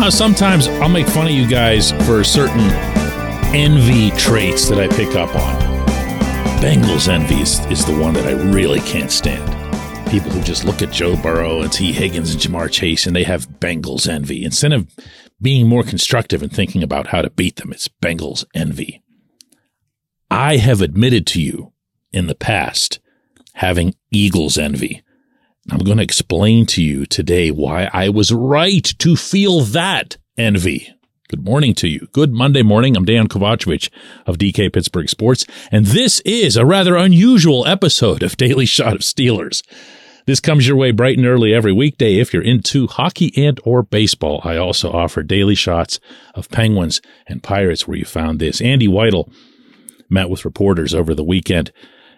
how sometimes I'll make fun of you guys for certain envy traits that I pick up on? Bengals envy is, is the one that I really can't stand. People who just look at Joe Burrow and Tee Higgins and Ja'Marr Chase and they have Bengals envy. Instead of being more constructive and thinking about how to beat them, it's Bengals envy. I have admitted to you in the past having Eagles envy. I'm going to explain to you today why I was right to feel that envy. Good morning to you. Good Monday morning. I'm Dejan Kovacevic of DK Pittsburgh Sports, and this is a rather unusual episode of Daily Shot of Steelers. This comes your way bright and early every weekday if you're into hockey and or baseball. I also offer daily shots of Penguins and Pirates where you found this. Andy Weidl met with reporters over the weekend.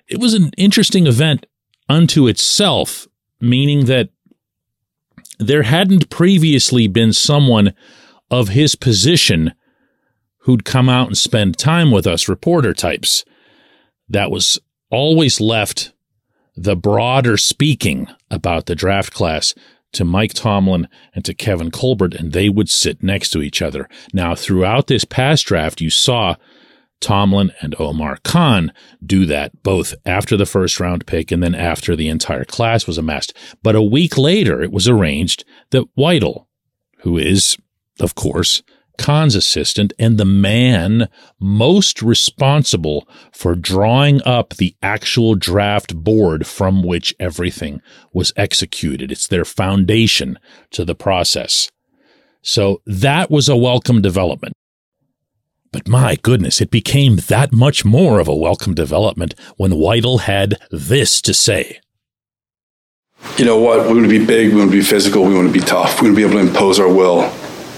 It was an interesting event unto itself, meaning that there hadn't previously been someone of his position who'd come out and spend time with us reporter types. That was always left the broader speaking about the draft class to Mike Tomlin and to Kevin Colbert, and they would sit next to each other. Now, throughout this past draft, you saw Tomlin and Omar Khan do that both after the first round pick and then after the entire class was amassed. But a week later, it was arranged that Weidl, who is of course, Khan's assistant and the man most responsible for drawing up the actual draft board from which everything was executed. It's their foundation to the process. So that was a welcome development. But my goodness, it became that much more of a welcome development when Weidl had this to say. You know what? We want to be big, we want to be physical, we want to be tough, we want to be able to impose our will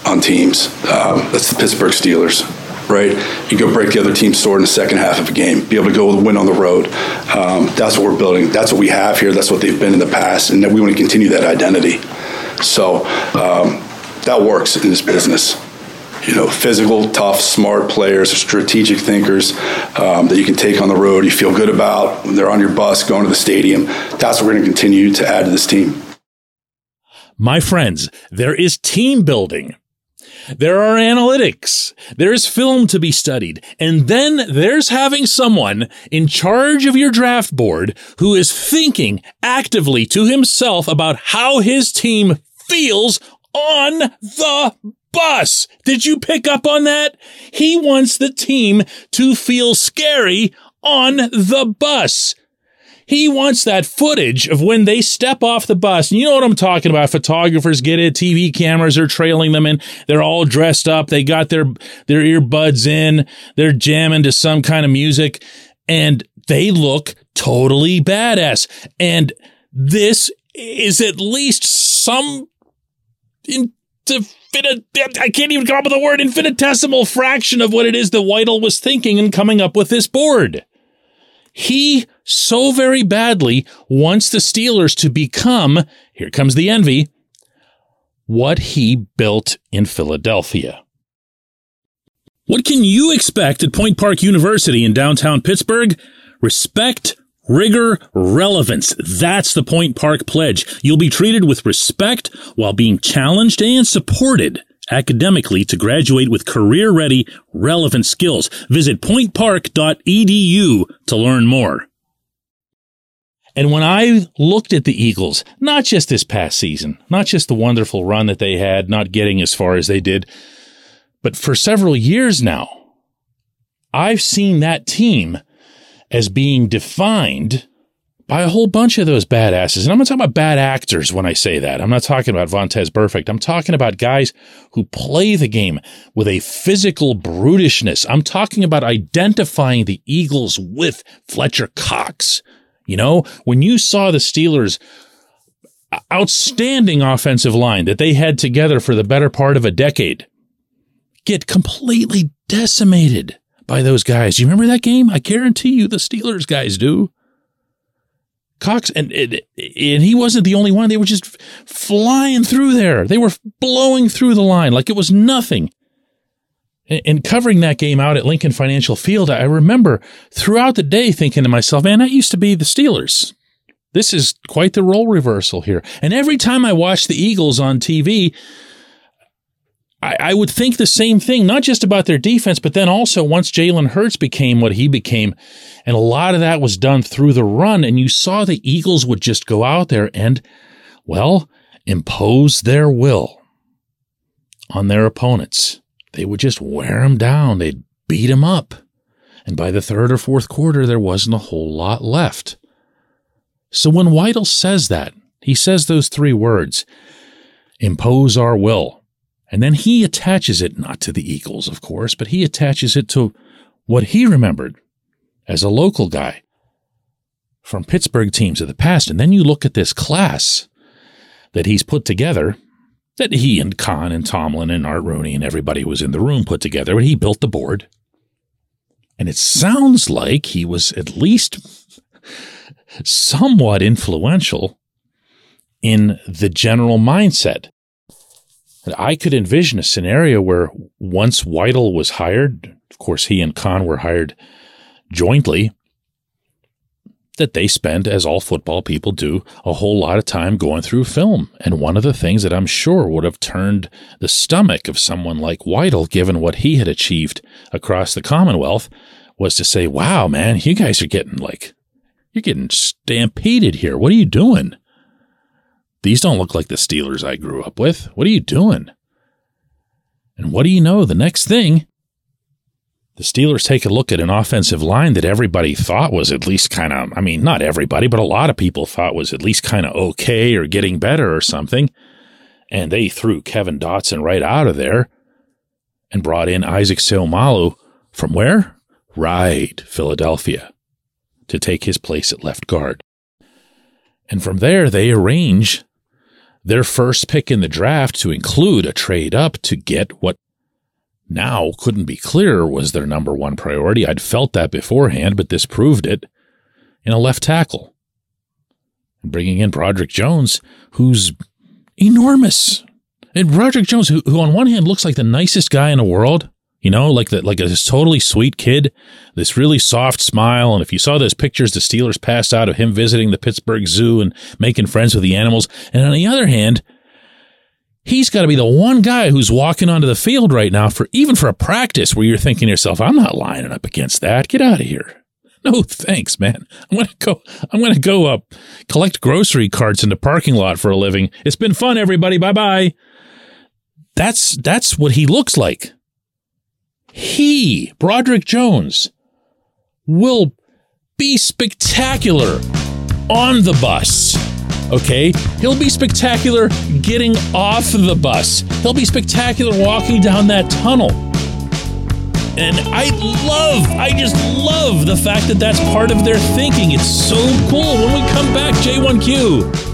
on teams. Um, that's the Pittsburgh Steelers, right? You go break the other team's sword in the second half of a game, be able to go win on the road. Um, that's what we're building. That's what we have here. That's what they've been in the past, and we want to continue that identity. So um, that works in this business. You know, physical, tough, smart players, strategic thinkers um, that you can take on the road. You feel good about when they're on your bus going to the stadium. That's what we're going to continue to add to this team. My friends, there is team building there are analytics. There's film to be studied. And then there's having someone in charge of your draft board who is thinking actively to himself about how his team feels on the bus. Did you pick up on that? He wants the team to feel scary on the bus. He wants that footage of when they step off the bus. You know what I'm talking about. Photographers get it. TV cameras are trailing them and they're all dressed up. They got their, their earbuds in. They're jamming to some kind of music and they look totally badass. And this is at least some I can't even come up with a word, infinitesimal fraction of what it is that Weidl was thinking and coming up with this board. He so very badly wants the Steelers to become, here comes the envy, what he built in Philadelphia. What can you expect at Point Park University in downtown Pittsburgh? Respect, rigor, relevance. That's the Point Park pledge. You'll be treated with respect while being challenged and supported academically to graduate with career ready, relevant skills. Visit pointpark.edu to learn more. And when I looked at the Eagles, not just this past season, not just the wonderful run that they had, not getting as far as they did, but for several years now, I've seen that team as being defined by a whole bunch of those badasses. And I'm not talking about bad actors when I say that. I'm not talking about Vontaze Burfict. I'm talking about guys who play the game with a physical brutishness. I'm talking about identifying the Eagles with Fletcher Cox. You know, when you saw the Steelers outstanding offensive line that they had together for the better part of a decade get completely decimated by those guys. You remember that game? I guarantee you the Steelers guys do. Cox and and he wasn't the only one. They were just flying through there. They were blowing through the line like it was nothing. And covering that game out at Lincoln Financial Field, I remember throughout the day thinking to myself, man, that used to be the Steelers. This is quite the role reversal here. And every time I watch the Eagles on TV, I, I would think the same thing, not just about their defense, but then also once Jalen Hurts became what he became, and a lot of that was done through the run, and you saw the Eagles would just go out there and, well, impose their will on their opponents. They would just wear them down. They'd beat them up. And by the third or fourth quarter, there wasn't a whole lot left. So when Weidl says that, he says those three words impose our will. And then he attaches it not to the Eagles, of course, but he attaches it to what he remembered as a local guy from Pittsburgh teams of the past. And then you look at this class that he's put together, that he and Khan and Tomlin and Art Rooney and everybody who was in the room put together, but he built the board. And it sounds like he was at least somewhat influential in the general mindset. I could envision a scenario where once Weidl was hired, of course, he and Khan were hired jointly, that they spend, as all football people do, a whole lot of time going through film. And one of the things that I'm sure would have turned the stomach of someone like Weidl, given what he had achieved across the Commonwealth, was to say, wow, man, you guys are getting like, you're getting stampeded here. What are you doing? These don't look like the Steelers I grew up with. What are you doing? And what do you know? The next thing, the Steelers take a look at an offensive line that everybody thought was at least kind of, I mean, not everybody, but a lot of people thought was at least kind of okay or getting better or something. And they threw Kevin Dotson right out of there and brought in Isaac Seumalo from where? Right, Philadelphia, to take his place at left guard. And from there, they arrange their first pick in the draft to include a trade up to get what now couldn't be clearer was their number one priority. I'd felt that beforehand, but this proved it in a left tackle. And bringing in Broderick Jones, who's enormous. And Broderick Jones, who, who on one hand looks like the nicest guy in the world, you know, like that, like this totally sweet kid, this really soft smile. And if you saw those pictures the Steelers passed out of him visiting the Pittsburgh Zoo and making friends with the animals. And on the other hand, he's got to be the one guy who's walking onto the field right now for even for a practice where you're thinking to yourself, I'm not lining up against that. Get out of here. No, thanks, man. I'm gonna go. I'm gonna go up, collect grocery carts in the parking lot for a living. It's been fun, everybody. Bye bye. That's that's what he looks like. He, Broderick Jones, will be spectacular on the bus. Okay? He'll be spectacular getting off the bus. He'll be spectacular walking down that tunnel. And I love, I just love the fact that that's part of their thinking. It's so cool. When we come back, J1Q.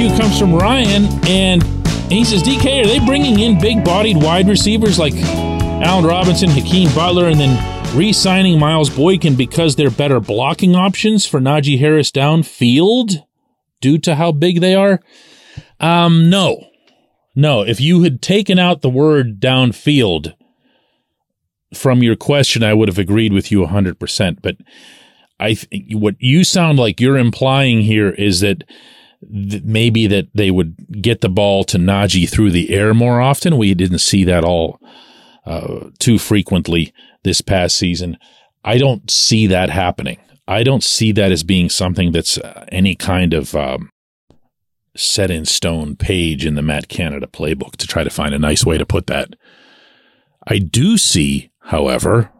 Today's J1Q comes from Ryan, and he says, DK, are they bringing in big bodied wide receivers like Allen Robinson, Hakeem Butler, and then re signing Miles Boykin because they're better blocking options for Najee Harris downfield due to how big they are? Um, no. No. If you had taken out the word downfield from your question, I would have agreed with you 100%. But I, th- what you sound like you're implying here is that th- maybe that they would get the ball to Najee through the air more often. We didn't see that all uh, too frequently this past season. I don't see that happening. I don't see that as being something that's uh, any kind of um, set in stone page in the Matt Canada playbook to try to find a nice way to put that. I do see, however,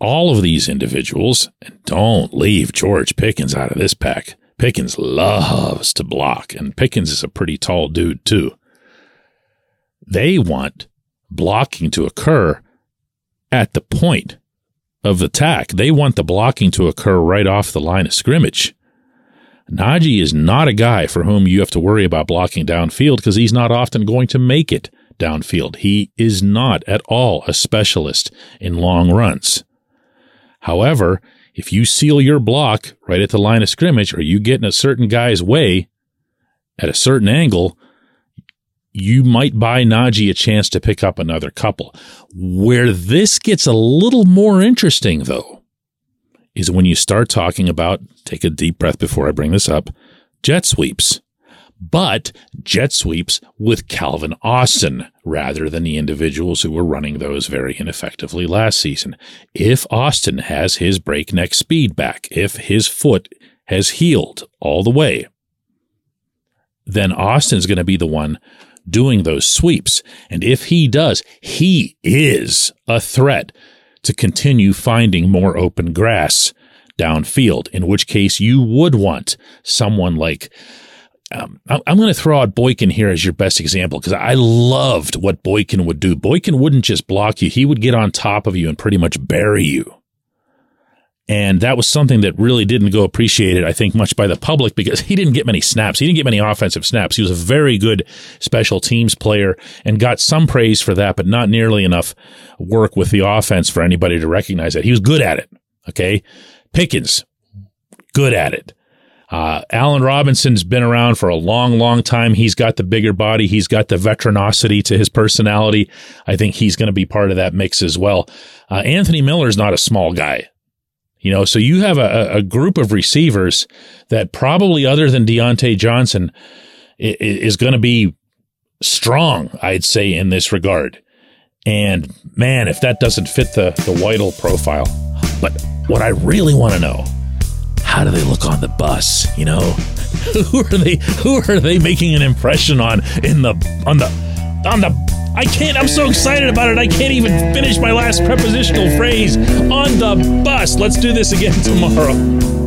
all of these individuals, and don't leave George Pickens out of this pack. Pickens loves to block, and Pickens is a pretty tall dude, too. They want blocking to occur at the point of attack. They want the blocking to occur right off the line of scrimmage. Najee is not a guy for whom you have to worry about blocking downfield because he's not often going to make it downfield. He is not at all a specialist in long runs. However, if you seal your block right at the line of scrimmage or you get in a certain guy's way at a certain angle, you might buy Najee a chance to pick up another couple. Where this gets a little more interesting, though, is when you start talking about, take a deep breath before I bring this up, jet sweeps. But jet sweeps with Calvin Austin rather than the individuals who were running those very ineffectively last season. If Austin has his breakneck speed back, if his foot has healed all the way, then Austin's going to be the one doing those sweeps. And if he does, he is a threat to continue finding more open grass downfield, in which case you would want someone like. Um, I'm going to throw out Boykin here as your best example because I loved what Boykin would do. Boykin wouldn't just block you, he would get on top of you and pretty much bury you. And that was something that really didn't go appreciated, I think, much by the public because he didn't get many snaps. He didn't get many offensive snaps. He was a very good special teams player and got some praise for that, but not nearly enough work with the offense for anybody to recognize that. He was good at it. Okay. Pickens, good at it. Uh, Allen Robinson's been around for a long, long time. He's got the bigger body. He's got the veteranosity to his personality. I think he's going to be part of that mix as well. Uh, Anthony Miller's not a small guy. You know, so you have a, a group of receivers that probably other than Diontae Johnson is going to be strong, I'd say, in this regard. And man, if that doesn't fit the, the Weidl profile. But what I really want to know, how do they look on the bus? You know, who are they who are they making an impression on in the on the on the I can't, I'm so excited about it, I can't even finish my last prepositional phrase on the bus. Let's do this again tomorrow.